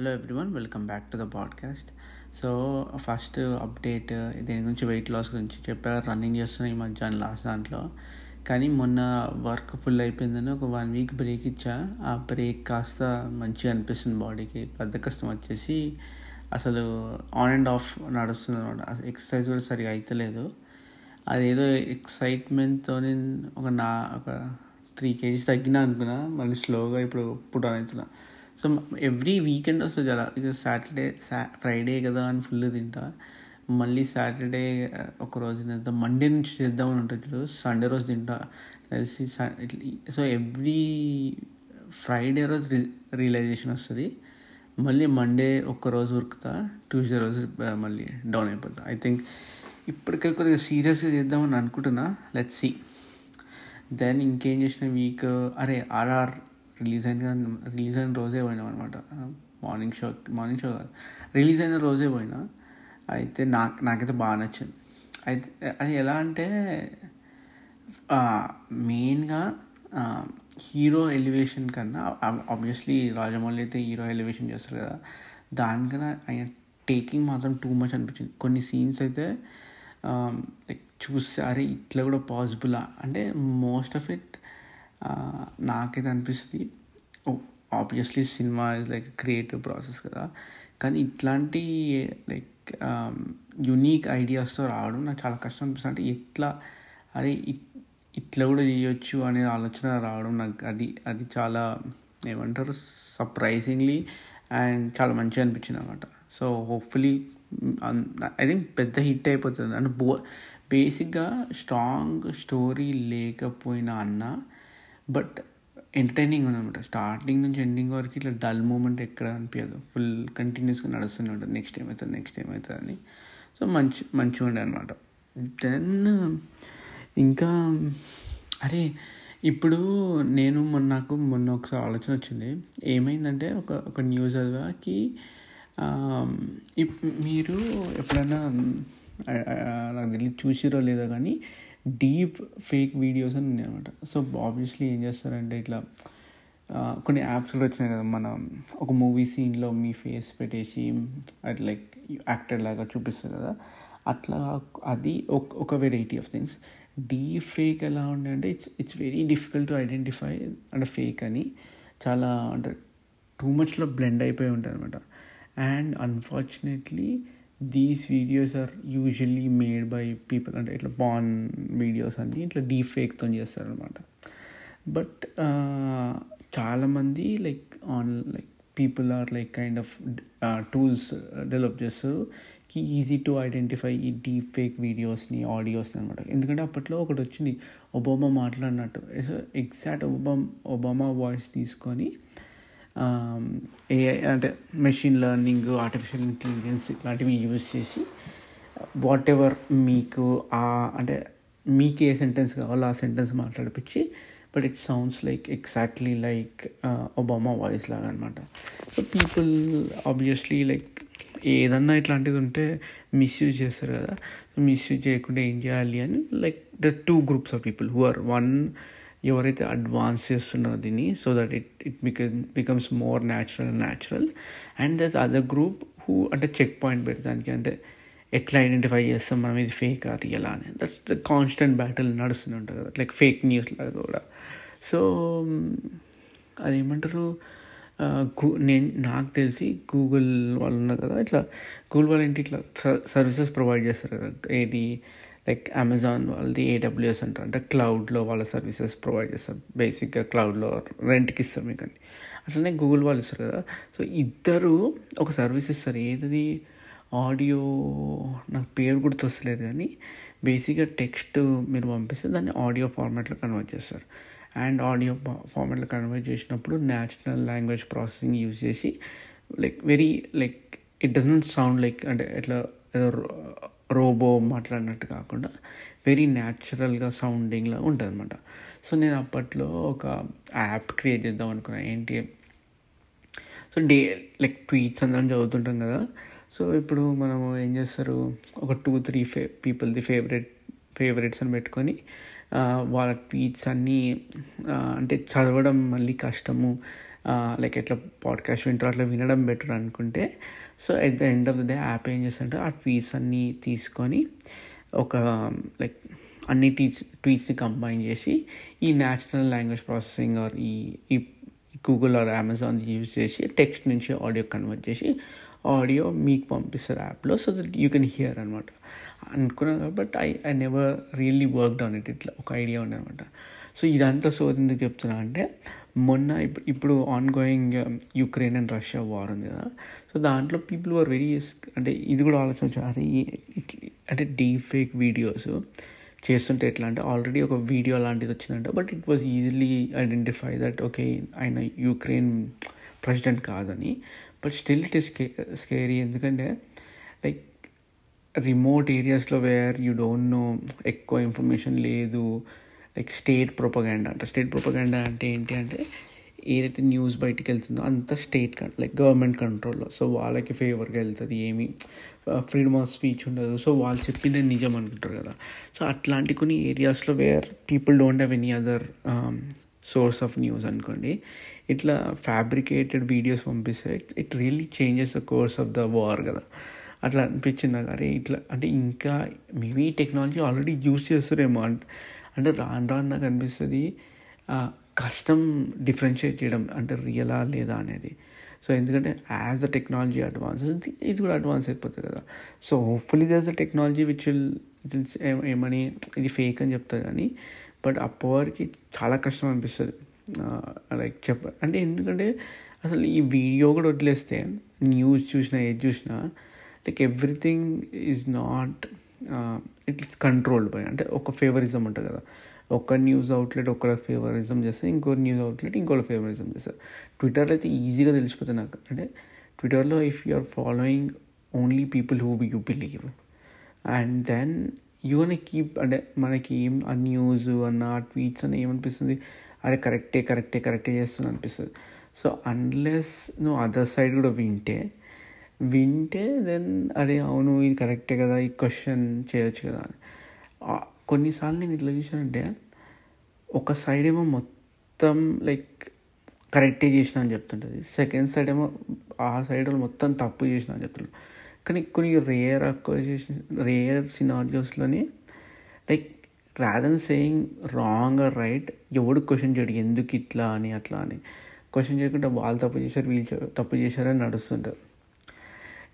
Hello everyone welcome back to the podcast so first update దీని గురించి weight loss గురించి చెప్పారు. రన్నింగ్ చేస్తున్నాయి ఈ మధ్య లాస్ట్ దాంట్లో. కానీ మొన్న వర్క్ ఫుల్ అయిపోయిందని ఒక వన్ వీక్ బ్రేక్ ఇచ్చా. ఆ బ్రేక్ కాస్త మంచిగా అనిపిస్తుంది బాడీకి పెద్ద కష్టం వచ్చేసి అసలు ఆన్ అండ్ ఆఫ్ నడుస్తుంది అనమాట ఎక్సర్సైజ్ కూడా సరిగా అవుతలేదు అదేదో ఎక్సైట్మెంట్తో ఒక నా ఒక త్రీ కేజీస్ తగ్గినా అనుకున్నా. మళ్ళీ స్లోగా ఇప్పుడు పుట్ అవుతున్నా. సో ఎవ్రీ వీకెండ్ వస్తుంది అలా ఇక సాటర్డే సా ఫ్రైడే కదా అని ఫుల్ తింటా. మళ్ళీ సాటర్డే uh, ఒక రోజు తింటా. మండే నుంచి చేద్దామని ఉంటుంది ఇప్పుడు సండే రోజు తింటా. కలిసి సో ఎవ్రీ ఫ్రైడే రోజు రి రియలైజేషన్ వస్తుంది. మళ్ళీ మండే ఒక్క రోజు ఉరుకుతా ట్యూస్డే రోజు uh, మళ్ళీ డౌన్ అయిపోతా. ఐ థింక్ ఇప్పటికే కొద్దిగా సీరియస్గా చేద్దామని అనుకుంటున్నా. లెట్ సి దెన్ ఇంకేం చేసిన వీక్ అరే ఆర్ఆర్ రిలీజ్ అయిన రిలీజ్ అయిన రోజే పోయినాం అనమాట మార్నింగ్ షో మార్నింగ్ షో కాదు. రిలీజ్ అయిన రోజే పోయినా. అయితే నాకు నాకైతే బాగా నచ్చింది. అయితే అది ఎలా అంటే మెయిన్గా హీరో ఎలివేషన్ కన్నా ఆబ్వియస్లీ రాజమౌళి అయితే హీరో ఎలివేషన్ చేస్తారు కదా. దానికన్నా ఆయన టేకింగ్ మాత్రం టూ మచ్ అనిపించింది. కొన్ని సీన్స్ అయితే లైక్ చూస్తే అరే ఇట్లా కూడా పాసిబుల్? అంటే మోస్ట్ ఆఫ్ ఇట్ నాకైతే అనిపిస్తుంది obviously cinema is like creative process కదా. కానీ ఇట్లాంటి లైక్ యునీక్ ఐడియాస్తో రావడం నాకు చాలా కష్టం అనిపిస్తుంది. అంటే ఎట్లా అరే ఇట్లా కూడా చేయొచ్చు అనే ఆలోచన రావడం నాకు అది అది చాలా ఏమంటారు సర్ప్రైజింగ్లీ అండ్ చాలా మంచిగా అనిపించింది అనమాట సో హోప్ఫుల్లీ ఐ థింక్ పెద్ద హిట్ అయిపోతుంది. అంటే బో బేసిక్గా స్ట్రాంగ్ స్టోరీ లేకపోయినా అన్న బట్ ఎంటర్టైనింగ్ ఉందన్నమాట. స్టార్టింగ్ నుంచి ఎండింగ్ వరకు ఇట్లా డల్ మూమెంట్ ఎక్కడ అనిపించదు ఫుల్ కంటిన్యూస్గా నడుస్తూనే ఉంటుంది. నెక్స్ట్ ఏమవుతుంది నెక్స్ట్ ఏమవుతుంది అని సో మంచి మంచిగా ఉండే అనమాట దెన్ ఇంకా అరే ఇప్పుడు నేను మొన్న నాకు మొన్న ఒకసారి ఆలోచన వచ్చింది. ఏమైందంటే ఒక ఒక న్యూస్ చదివాకి మీరు ఎప్పుడైనా నాకు తెలియదు చూసిరో లేదో కానీ డీప్ ఫేక్ వీడియోస్ అని ఉన్నాయి అనమాట సో ఆబ్వియస్లీ ఏం చేస్తారంటే ఇట్లా కొన్ని యాప్స్ కూడా వచ్చినాయి కదా మన ఒక మూవీ సీన్లో మీ ఫేస్ పెట్టేసి అట్ లైక్ యాక్టర్ లాగా చూపిస్తారు కదా. అట్లా అది ఒక variety of things deep fake ఎలా ఉండే అంటే it's it's very difficult to identify అంటే ఫేక్ అని చాలా అంటే టూ మచ్లో బ్లెండ్ అయిపోయి ఉంటుంది అనమాట and unfortunately these videos are usually made by people అంటే ఇట్లా బాన్ వీడియోస్ అన్నీ ఇట్లా డీ ఫేక్తో చేస్తారనమాట బట్ చాలామంది like on like people are like kind of tools develop చేస్తారు కి ఈజీ టు ఐడెంటిఫై ఈ డీప్ ఫేక్ వీడియోస్ని ఆడియోస్ని అనమాట ఎందుకంటే అప్పట్లో ఒకటి వచ్చింది ఒబామా మాట్లాడినట్టు. ఎగ్జాక్ట్ ఒబామా ఒబామా వాయిస్ తీసుకొని ఏఐ అంటే మెషిన్ లెర్నింగ్ ఆర్టిఫిషియల్ ఇంటెలిజెన్స్ ఇట్లాంటివి యూజ్ చేసి వాట్ ఎవర్ మీకు ఆ అంటే మీకు ఏ సెంటెన్స్ కావాలో ఆ sentence మాట్లాడిపించి but it sounds like exactly like Obama voice లాగా అనమాట సో పీపుల్ ఆబ్వియస్లీ లైక్ ఏదన్నా ఇట్లాంటిది ఉంటే మిస్యూజ్ చేస్తారు కదా. మిస్యూజ్ చేయకుండా ఏం చేయాలి అని like the two groups of people who are one ఎవరైతే అడ్వాన్స్ చేస్తున్నారో దీన్ని so that it it become becomes more natural and natural and that other group who అంటే చెక్ పాయింట్ పెడతానికి అంటే ఎట్లా ఐడెంటిఫై చేస్తాం మనం ఇది ఫేక్ ఆ రియల్ అని. దట్స్ ద కాన్స్టెంట్ బ్యాటిల్ నడుస్తూనే ఉంటుంది కదా లైక్ ఫేక్ న్యూస్ లాగా కూడా. సో um, అదేమంటారు? నేను నాకు తెలిసి గూగుల్ వాళ్ళు ఉన్నారు కదా ఇట్లా గూగుల్ వాళ్ళు ఏంటి ఇట్లా సర్వీసెస్ ప్రొవైడ్ చేస్తారు కదా ఏది లైక్ అమెజాన్ వాళ్ళది ఏడబ్ల్యూఎస్ అంటారు. అంటే క్లౌడ్లో వాళ్ళ సర్వీసెస్ ప్రొవైడ్ చేస్తారు. బేసిక్గా క్లౌడ్లో రెంట్కి ఇస్తారు మీకు అని అట్లనే గూగుల్ వాళ్ళు ఇస్తారు కదా. సో ఇద్దరు ఒక సర్వీస్ ఇస్తారు. ఏది ఆడియో నాకు పేరు గుర్తొస్తలేదు కానీ బేసిక్గా టెక్స్ట్ మీరు పంపిస్తే దాన్ని ఆడియో ఫార్మాట్లో కన్వర్ట్ చేస్తారు. అండ్ ఆడియో ఫార్మాట్లో కన్వర్ట్ చేసినప్పుడు నేషనల్ లాంగ్వేజ్ ప్రాసెసింగ్ యూజ్ చేసి like very like it does not sound like అంటే ఎట్లా రోబో మాట్లాడినట్టు కాకుండా వెరీ న్యాచురల్గా సౌండింగ్లా ఉంటుంది అనమాట సో నేను అప్పట్లో ఒక యాప్ క్రియేట్ చేద్దాం అనుకున్నాను ఏంటి? సో డే లైక్ ట్వీట్స్ అందరం చదువుతుంటాం కదా. సో ఇప్పుడు మనము ఏం చేస్తారు? ఒక టూ త్రీ ఫే పీపుల్ది ఫేవరెట్ ఫేవరెట్స్ అని పెట్టుకొని వాళ్ళ ట్వీట్స్ అన్నీ అంటే చదవడం మళ్ళీ కష్టము. లైక్ ఎట్లా పాడ్కాస్ట్ వింటారు అట్లా వినడం బెటర్ అనుకుంటే so at the end of the day app ఏం చేస్తుంటే ఆ ట్వీట్స్ అన్నీ తీసుకొని ఒక లైక్ అన్ని ట్వీట్స్ ట్వీట్స్ని కంబైన్ చేసి ఈ నేషనల్ లాంగ్వేజ్ ప్రాసెసింగ్ ఆర్ ఈ ఈ గూగుల్ ఆర్ అమెజాన్ యూజ్ చేసి టెక్స్ట్ నుంచి ఆడియో కన్వర్ట్ చేసి ఆడియో మీకు పంపిస్తారు యాప్లో so that you can hear అనమాట అనుకున్నాను but I I never really work on it ఇట్లా ఒక ఐడియా ఉంది అనమాట సో ఇదంతా సో ఎందుకు చెప్తున్నా అంటే మొన్న ఇప్పుడు ఇప్పుడు ongoing Ukraine and Russia war ఉంది కదా. సో దాంట్లో పీపుల్ ఆర్ వెరీ అంటే ఇది కూడా ఆలోచించారు అరే అంటే డీప్ ఫేక్ వీడియోస్ చేస్తుంటే ఎట్లా అంటే ఆల్రెడీ ఒక వీడియో లాంటిది వచ్చిందంట but it was easily identify that okay ఆయన యుక్రెయిన్ ప్రెసిడెంట్ కాదని. But still it is scary ఎందుకంటే లైక్ రిమోట్ ఏరియాస్లో వేర్ యూ డోంట్ నో ఎక్కువ ఇన్ఫర్మేషన్ లేదు. లైక్ స్టేట్ ప్రొపగాండా అంట. స్టేట్ ప్రొపగాండా అంటే ఏంటి అంటే ఏదైతే న్యూస్ బయటికి వెళ్తుందో అంత స్టేట్ లైక్ గవర్నమెంట్ కంట్రోల్లో సో వాళ్ళకి ఫేవర్గా వెళ్తుంది ఏమి ఫ్రీడమ్ ఆఫ్ స్పీచ్ ఉండదు. సో వాళ్ళు చెప్పిందే నిజం అనుకుంటారు కదా. సో అట్లాంటి కొన్ని ఏరియాస్లో where people don't have any other source of news అనుకోండి ఇట్లా ఫ్యాబ్రికేటెడ్ వీడియోస్ పంపిస్తే it really changes the course of the war కదా. అట్లా అనిపించింది నాకు. అరే ఇట్లా అంటే ఇంకా మేబీ టెక్నాలజీ ఆల్రెడీ యూస్ చేస్తారేమో అంటే. అంటే రాను రాను నాకు అనిపిస్తుంది కష్టం డిఫరెన్షియేట్ చేయడం అంటే రియలా లేదా అనేది. సో ఎందుకంటే యాజ్ ద టెక్నాలజీ అడ్వాన్స్ ఇది కూడా అడ్వాన్స్ అయిపోతుంది కదా. So hopefully there's the technology which will ఏమని ఇది ఫేక్ అని చెప్తుంది కానీ బట్ అప్పటివరకు చాలా కష్టం అనిపిస్తుంది. లైక్ చెప్ప అంటే ఎందుకంటే అసలు ఈ వీడియో కూడా వదిలేస్తే న్యూస్ చూసినా ఏది చూసినా like everything is not it's controlled by అంటే ఒక ఫేవరిజం ఉంటుంది కదా. ఒక న్యూస్ అవుట్లెట్ ఒకళ్ళ ఫేవరిజం చేస్తే ఇంకో న్యూస్ అవుట్లెట్ ఇంకోళ్ళ ఫేవరిజం చేస్తారు. ట్విట్టర్లో అయితే ఈజీగా తెలిసిపోతుంది నాకు. అంటే ట్విట్టర్లో if you are following only people who you believe and then you want keep అంటే మనకి ఏం ఆ న్యూస్ అన్న ఆ ట్వీట్స్ అని ఏమనిపిస్తుంది? అరే కరెక్టే కరెక్టే కరెక్టే చేస్తుంది అనిపిస్తుంది. సో అన్లెస్ నువ్వు అదర్ సైడ్ కూడా వింటే వింటే దెన్ అరే అవును ఇది కరెక్టే కదా ఈ క్వశ్చన్ చేయొచ్చు కదా కొన్నిసార్లు నేను ఇట్లా చూసానంటే ఒక సైడ్ ఏమో మొత్తం లైక్ కరెక్టే చేసిన అని చెప్తుంటుంది. సెకండ్ సైడ్ ఏమో ఆ సైడ్ మొత్తం తప్పు చేసిన అని చెప్తుంటారు కానీ కొన్ని rare అక్వజేషన్ rare సినారియోస్లోనే like rather than saying wrong or right ఎవడు క్వశ్చన్ చేయడు ఎందుకు ఇట్లా అని అట్లా అని. క్వశ్చన్ చేయకుండా వాళ్ళు తప్పు చేశారు వీళ్ళు తప్పు చేశారని నడుస్తుంటారు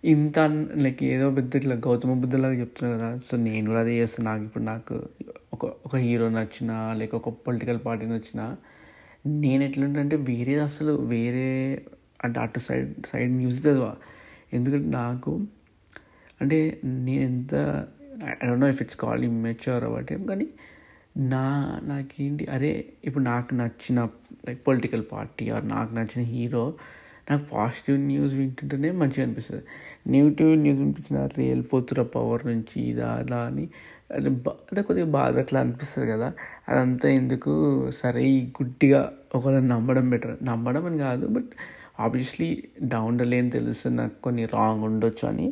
ఇంత లైక్ ఏదో పెద్ద ఇట్లా గౌతమ బుద్ధులాగా చెప్తున్నారు కదా. సో నేను కూడా అదే చేస్తాను నాకు ఇప్పుడు నాకు ఒక ఒక హీరో నచ్చిన లేక ఒక పొలిటికల్ పార్టీ నచ్చిన నేను ఎట్లుంటే వేరే అసలు వేరే అంటే అటు సైడ్ సైడ్ న్యూస్ చదివా. ఎందుకంటే నాకు అంటే నేను ఎంత I don't know if it's call immature అవ్వటే కానీ నా నాకేంటి అరే ఇప్పుడు నాకు నచ్చిన లైక్ పొలిటికల్ పార్టీ ఆర్ నాకు నచ్చిన హీరో నాకు పాజిటివ్ న్యూస్ వింటుంటేనే మంచిగా అనిపిస్తుంది. నెగిటివ్ న్యూస్ వినిపించిన వెళ్ళిపోతురా పవర్ నుంచి ఇదా అలా అని అంటే కొద్దిగా బాధ అట్లా అనిపిస్తుంది కదా. అదంతా ఎందుకు? సరే ఈ గుడ్డిగా ఒకరిని నమ్మడం బెటర్ నమ్మడం అని కాదు బట్ ఆబ్వియస్లీ డౌన్ ద లేని తెలుస్తుంది నాకు కొన్ని రాంగ్ ఉండొచ్చు అని.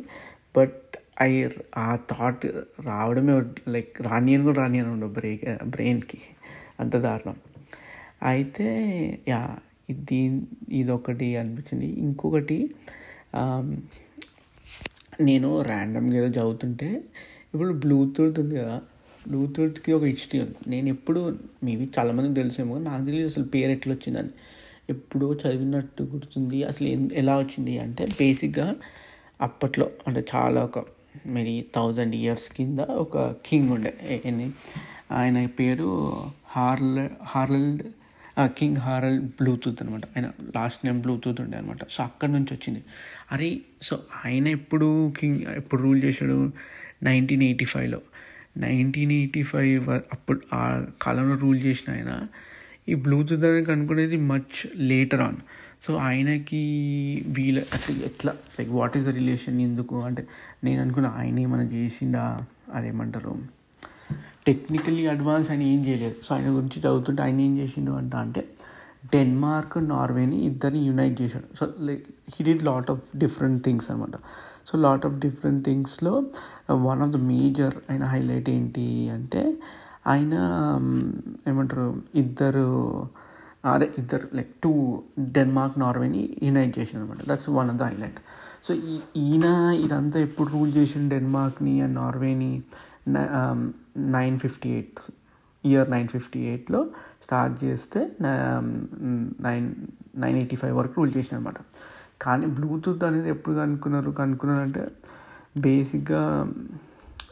బట్ ఐ ఆ థాట్ రావడమే లైక్ రానియన్ కూడా రానియన్ ఉండవు బ్రెయిన్ బ్రెయిన్కి అంత దారుణం. అయితే యా ఇది ఇదొకటి అనిపించింది. ఇంకొకటి నేను ర్యాండమ్గా ఏదో చదువుతుంటే ఇప్పుడు బ్లూటూత్ ఉంది కదా బ్లూటూత్కి ఒక హిస్టరీ ఉంది. నేను ఎప్పుడు మేబీ చాలామందికి తెలిసేమో నాకు తెలియదు అసలు పేరు ఎట్లా వచ్చిందని. ఎప్పుడో చదివినట్టు గుర్తుంది. అసలు ఎలా వచ్చింది అంటే బేసిక్గా అప్పట్లో అంటే చాలా ఒక మరి థౌజండ్ ఇయర్స్ కింద ఒక కింగ్ ఉండే. ఆయన పేరు Harald Harald king Harald Bluetooth అనమాట ఆయన లాస్ట్ నేమ్ బ్లూటూత్ ఉండే అనమాట సో అక్కడి నుంచి వచ్చింది. అరే సో ఆయన ఎప్పుడు కింగ్ ఎప్పుడు రూల్ చేశాడు? నైన్టీన్ ఎయిటీ ఫైవ్లో. నైన్టీన్ ఎయిటీ ఫైవ్ అప్పుడు ఆ కాలంలో రూల్ చేసిన ఆయన ఈ బ్లూటూత్ అనేది కనుక్కునేది మచ్ లేటర్ ఆన్ సో ఆయనకి వీళ్ళ అసలు ఎట్లా like what is the relation ఎందుకు? అంటే నేను అనుకున్న ఆయన ఏమైనా చేసిండా? అదేమంటారు? టెక్నికల్లీ అడ్వాన్స్ ఆయన ఏం చేయలేదు. సో ఆయన గురించి చదువుతుంటే ఆయన ఏం చేసిండు అంట అంటే డెన్మార్క్ నార్వేని ఇద్దరిని యునైట్ చేశాడు. So like he did lot of different things అనమాట సో లాట్ ఆఫ్ డిఫరెంట్ థింగ్స్లో వన్ ఆఫ్ ద మేజర్ ఆయన హైలైట్ ఏంటి అంటే ఆయన um, ఏమంటారు ఇద్దరు అదే ఇద్దరు లైక్ టూ డెన్మార్క్ నార్వేని యునైట్ చేసిన అనమాట that's one of the highlight so ఈ ఈయన ఇదంతా ఎప్పుడు రూల్ చేసిన డెన్మార్క్ని and నార్వేని nine fifty eight year nine fifty ఎయిట్లో స్టార్ట్ చేస్తే నైన్ నైన్ ఎయిటీ ఫైవ్ వరకు రూల్ చేసిన అనమాట కానీ బ్లూటూత్ అనేది ఎప్పుడు కనుక్కున్నారు? కనుక్కున్నారంటే బేసిక్గా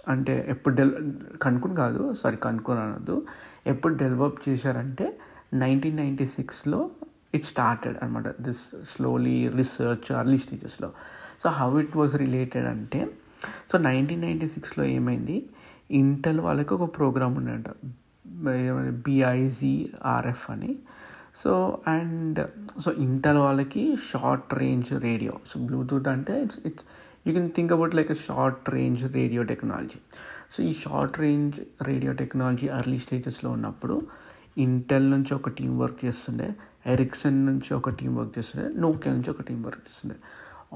అంటే ఎప్పుడు డెల్ కనుక్కుని కాదు సారీ కనుక్కొని అనొద్దు ఎప్పుడు డెవలప్ చేశారంటే నైన్టీన్ నైంటీ సిక్స్లో ఇట్ స్టార్టెడ్ అనమాట దిస్ స్లోలీ రీసెర్చ్ అర్లీ స్టేజెస్లో. So how it was related అంటే సో నైన్టీన్ నైంటీ సిక్స్లో ఏమైంది? ఇంటెల్ వాళ్ళకి ఒక ప్రోగ్రామ్ ఉండంట బిఐజీఆర్ఎఫ్ అని. సో అండ్ సో ఇంటెల్ వాళ్ళకి short range radio so Bluetooth అంటే it's it's you can think about like short range radio technology so ఈ short range radio technology early స్టేజెస్లో ఉన్నప్పుడు ఇంటెల్ నుంచి ఒక టీం వర్క్ చేస్తుండే ఎరిక్సన్ నుంచి ఒక టీం వర్క్ చేస్తుండే నోకియా నుంచి ఒక టీం వర్క్ చేస్తుండే.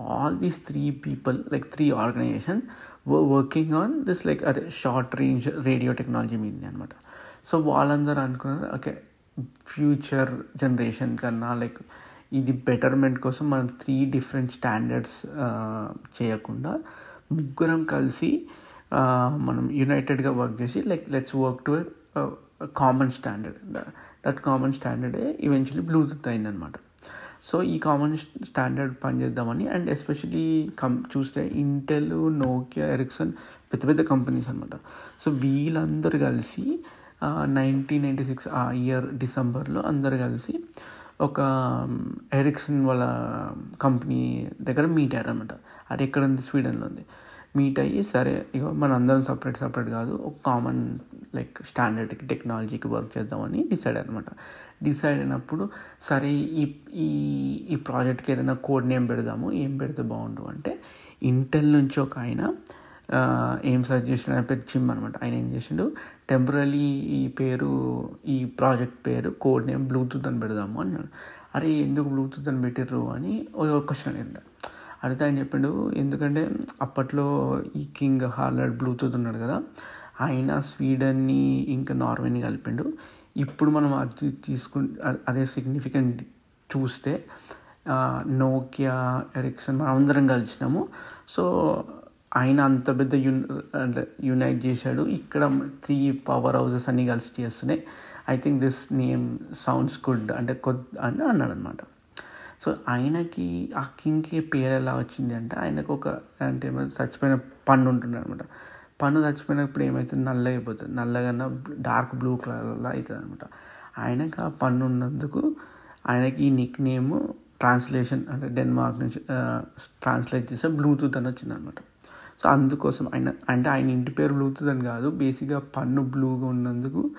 All these three people like three organization working on this like అదే షార్ట్ రేంజ్ రేడియో టెక్నాలజీ మీద అనమాట సో వాళ్ళందరూ అనుకున్నారు ఓకే ఫ్యూచర్ జనరేషన్ కన్నా లైక్ ఇది బెటర్మెంట్ కోసం మనం త్రీ డిఫరెంట్ స్టాండర్డ్స్ చేయకుండా ముగ్గురం కలిసి uh, మనం యునైటెడ్గా వర్క్ చేసి like let's work to common standard that common స్టాండర్డే eventually Bluetooth అయిందనమాట సో ఈ కామన్ స్టాండర్డ్ పనిచేద్దామని అండ్ ఎస్పెషలీ కం చూస్తే ఇంటెల్ నోకియా ఎరిక్సన్ పెద్ద పెద్ద కంపెనీస్ అనమాట సో వీళ్ళందరూ కలిసి నైన్టీన్ నైంటీ సిక్స్ ఆ ఇయర్ డిసెంబర్లో అందరు కలిసి ఒక ఎరిక్సన్ వాళ్ళ కంపెనీ దగ్గర మీట్ అయ్యారు అనమాట అది ఎక్కడ ఉంది? స్వీడన్లో ఉంది. మీట్ అయ్యి సరే ఇక మన అందరం సపరేట్ సపరేట్ కాదు ఒక కామన్ లైక్ స్టాండర్డ్ టెక్నాలజీకి వర్క్ చేద్దామని డిసైడ్ అనమాట డిసైడ్ అయినప్పుడు సరే ఈ ఈ ఈ ప్రాజెక్ట్కి ఏదైనా కోడ్ నేమ్ పెడదాము ఏం పెడితే బాగుండు అంటే ఇంటెల్ నుంచి ఒక ఆయన ఏం సజెషన్ అని పేరు జిమ్ అనమాట ఆయన ఏం చేసిండు టెంపరీ ఈ పేరు ఈ ప్రాజెక్ట్ పేరు కోడ్ నేమ్ బ్లూటూత్ అని పెడదాము అన్నాడు. అరే ఎందుకు బ్లూటూత్ అని పెట్టిర్రు? అని క్వశ్చన్ అడిగిండు. అడిగితే ఆయన చెప్పిండు ఎందుకంటే అప్పట్లో ఈ కింగ్ హార్లర్డ్ బ్లూటూత్ ఉన్నాడు కదా ఆయన స్వీడన్ని ఇంకా నార్వేని కలిపిండు. ఇప్పుడు మనం అది తీసుకు అదే సిగ్నిఫికెంట్ చూస్తే నోకియా ఎరిక్సన్ మనం అందరం కలిసినాము. సో ఆయన అంత పెద్ద యున్ అంటే యునైట్ చేశాడు. ఇక్కడ త్రీ పవర్ హౌసెస్ అన్నీ కలిసి చేస్తున్నాయి. I think this name sounds good అంటే కొద్ది అని అన్నాడు అనమాట సో ఆయనకి ఆ కింగ్కి పేరు ఎలా వచ్చింది అంటే ఆయనకు ఒక అంటే చచ్చిపోయిన పన్ను ఉంటుంది అనమాట పన్ను చచ్చిపోయినప్పుడు ఏమవుతుంది నల్లగా అయిపోతుంది నల్లగా డార్క్ బ్లూ కలర్లో అవుతుంది అనమాట. ఆయనకు ఆ పన్ను ఉన్నందుకు ఆయనకి ఈ నిక్ నేమ్ ట్రాన్స్లేషన్ అంటే డెన్మార్క్ నుంచి ట్రాన్స్లేట్ చేస్తే బ్లూటూత్ అని వచ్చింది అనమాట. సో అందుకోసం ఆయన అంటే ఆయన ఇంటి పేరు బ్లూటూత్ అని కాదు బేసిక్గా పన్ను బ్లూగా ఉన్నందుకు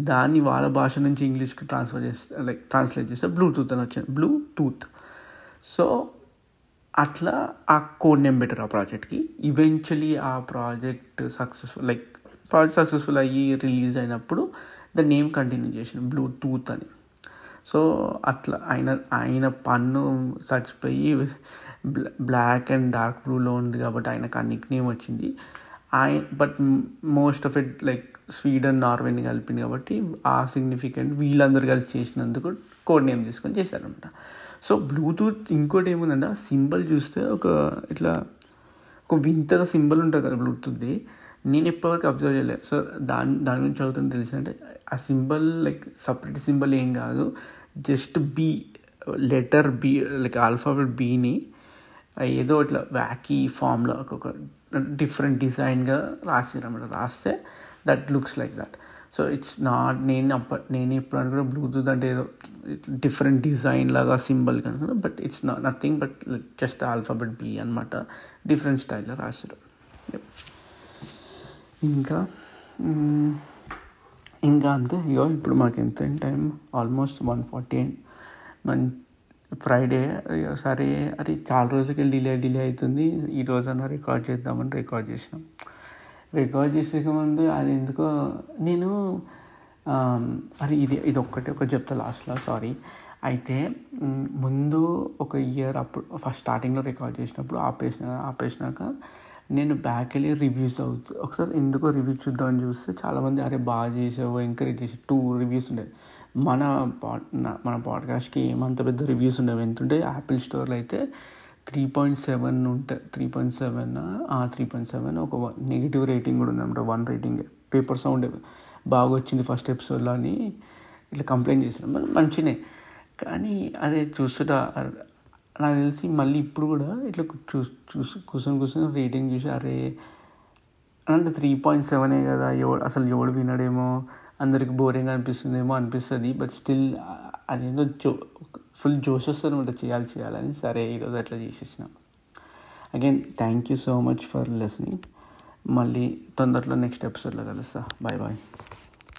దాన్ని వాళ్ళ భాష నుంచి ఇంగ్లీష్కి ట్రాన్స్ఫర్ చేస్తే లైక్ ట్రాన్స్లేట్ చేస్తే బ్లూటూత్ అని వచ్చింది. బ్లూటూత్ సో అట్లా ఆ కోడ్ నేమ్ పెట్టారు ఆ ప్రాజెక్ట్కి ఈవెన్చువలీ ఆ project successful like project successful అయ్యి రిలీజ్ అయినప్పుడు ద నేమ్ కంటిన్యూ చేసిన బ్లూ టూత్ అని. సో అట్లా ఆయన ఆయన పన్ను చచ్చిపోయి బ్లాక్ అండ్ డార్క్ బ్లూలో ఉంది కాబట్టి ఆయనకు ఆ నిక్ నేమ్ వచ్చింది ఆయన but most of it like Sweden నార్వేని కలిపింది కాబట్టి ఆ సిగ్నిఫికెంట్ వీళ్ళందరూ కలిసి చేసినందుకు కోడ్ నేమ్ తీసుకొని చేశారనమాట సో బ్లూటూత్ ఇంకోటి ఏముందంటే ఆ సింబల్ చూస్తే ఒక ఇట్లా ఒక వింతగా సింబల్ ఉంటుంది కదా బ్లూటూత్ది. నేను ఎప్పటివరకు అబ్జర్వ్ చేయలేదు సో దాని దాని గురించి చదువుతుంది తెలిసిందంటే ఆ సింబల్ లైక్ సపరేట్ సింబల్ ఏం కాదు. Just B letter B like alphabet బీని ఏదో ఇట్లా వ్యాకీ ఫామ్లో ఒక డిఫరెంట్ డిజైన్గా రాసారు రాస్తే that looks like that. So it's not నేను అప్పటి నేను ఇప్పుడు అనుకున్న బ్లూటూత్ అంటే ఏదో డిఫరెంట్ డిజైన్ లాగా సింబల్ కనుక but it's not nothing but just alphabet B అనమాట డిఫరెంట్ స్టైల్లో రాశారు. ఇంకా ఇంకా అంతే. ఇగో ఇప్పుడు మాకు ఎంత టైం ఆల్మోస్ట్ వన్ ఫార్టీ మన ఫ్రైడే సరే అది చాలా రోజులకి డిలే డిలే అవుతుంది. ఈ రోజన్నా రికార్డ్ చేద్దామని రికార్డ్ చేసినాం. రికార్డ్ చేసే ముందు అది ఎందుకో నేను అరే ఇది ఇది ఒక్కటే ఒక చెప్తా లాస్ట్లో సారీ అయితే ముందు ఒక ఇయర్ అప్పుడు ఫస్ట్ స్టార్టింగ్లో రికార్డ్ చేసినప్పుడు ఆపేసిన ఆపేసినాక నేను బ్యాక్ వెళ్ళి రివ్యూస్ అవుతుంది ఒకసారి ఎందుకో రివ్యూ చూద్దామని చూస్తే చాలామంది అరే బాగా చేసావు ఎంకరేజ్ చేసి టూ రివ్యూస్ ఉండేది మన పాడ్ మన పాడ్కాస్ట్కి ఏమంత పెద్ద రివ్యూస్ ఉండవు? ఎంతుంటే యాపిల్ స్టోర్లో అయితే త్రీ పాయింట్ సెవెన్ ఉంటే three point seven three point seven ఒక నెగిటివ్ రేటింగ్ కూడా ఉందన్నమాట వన్ రేటింగ్ పేపర్ సౌండ్ బాగా వచ్చింది ఫస్ట్ ఎపిసోడ్లో అని ఇట్లా కంప్లైంట్ చేశాను మంచినే. కానీ అదే చూస్తుంటా నాకు తెలిసి మళ్ళీ ఇప్పుడు కూడా ఇట్లా చూ చూసి కూర్చొని కూర్చొని రేటింగ్ చూసి అరే అంటే త్రీ పాయింట్ సెవెనే కదా ఎవడు అసలు ఎవడు వినడేమో అందరికి బోరింగ్ అనిపిస్తుందేమో అనిపిస్తుంది బట్ స్టిల్ అదేందో జో ఫుల్ జోష్ వస్తుంది అనమాట చేయాలి చేయాలని. సరే ఈరోజు అట్లా చేసేసిన. Again thank you so much for listening మళ్ళీ తొందరలో నెక్స్ట్ ఎపిసోడ్లో కలుస్తా. Bye bye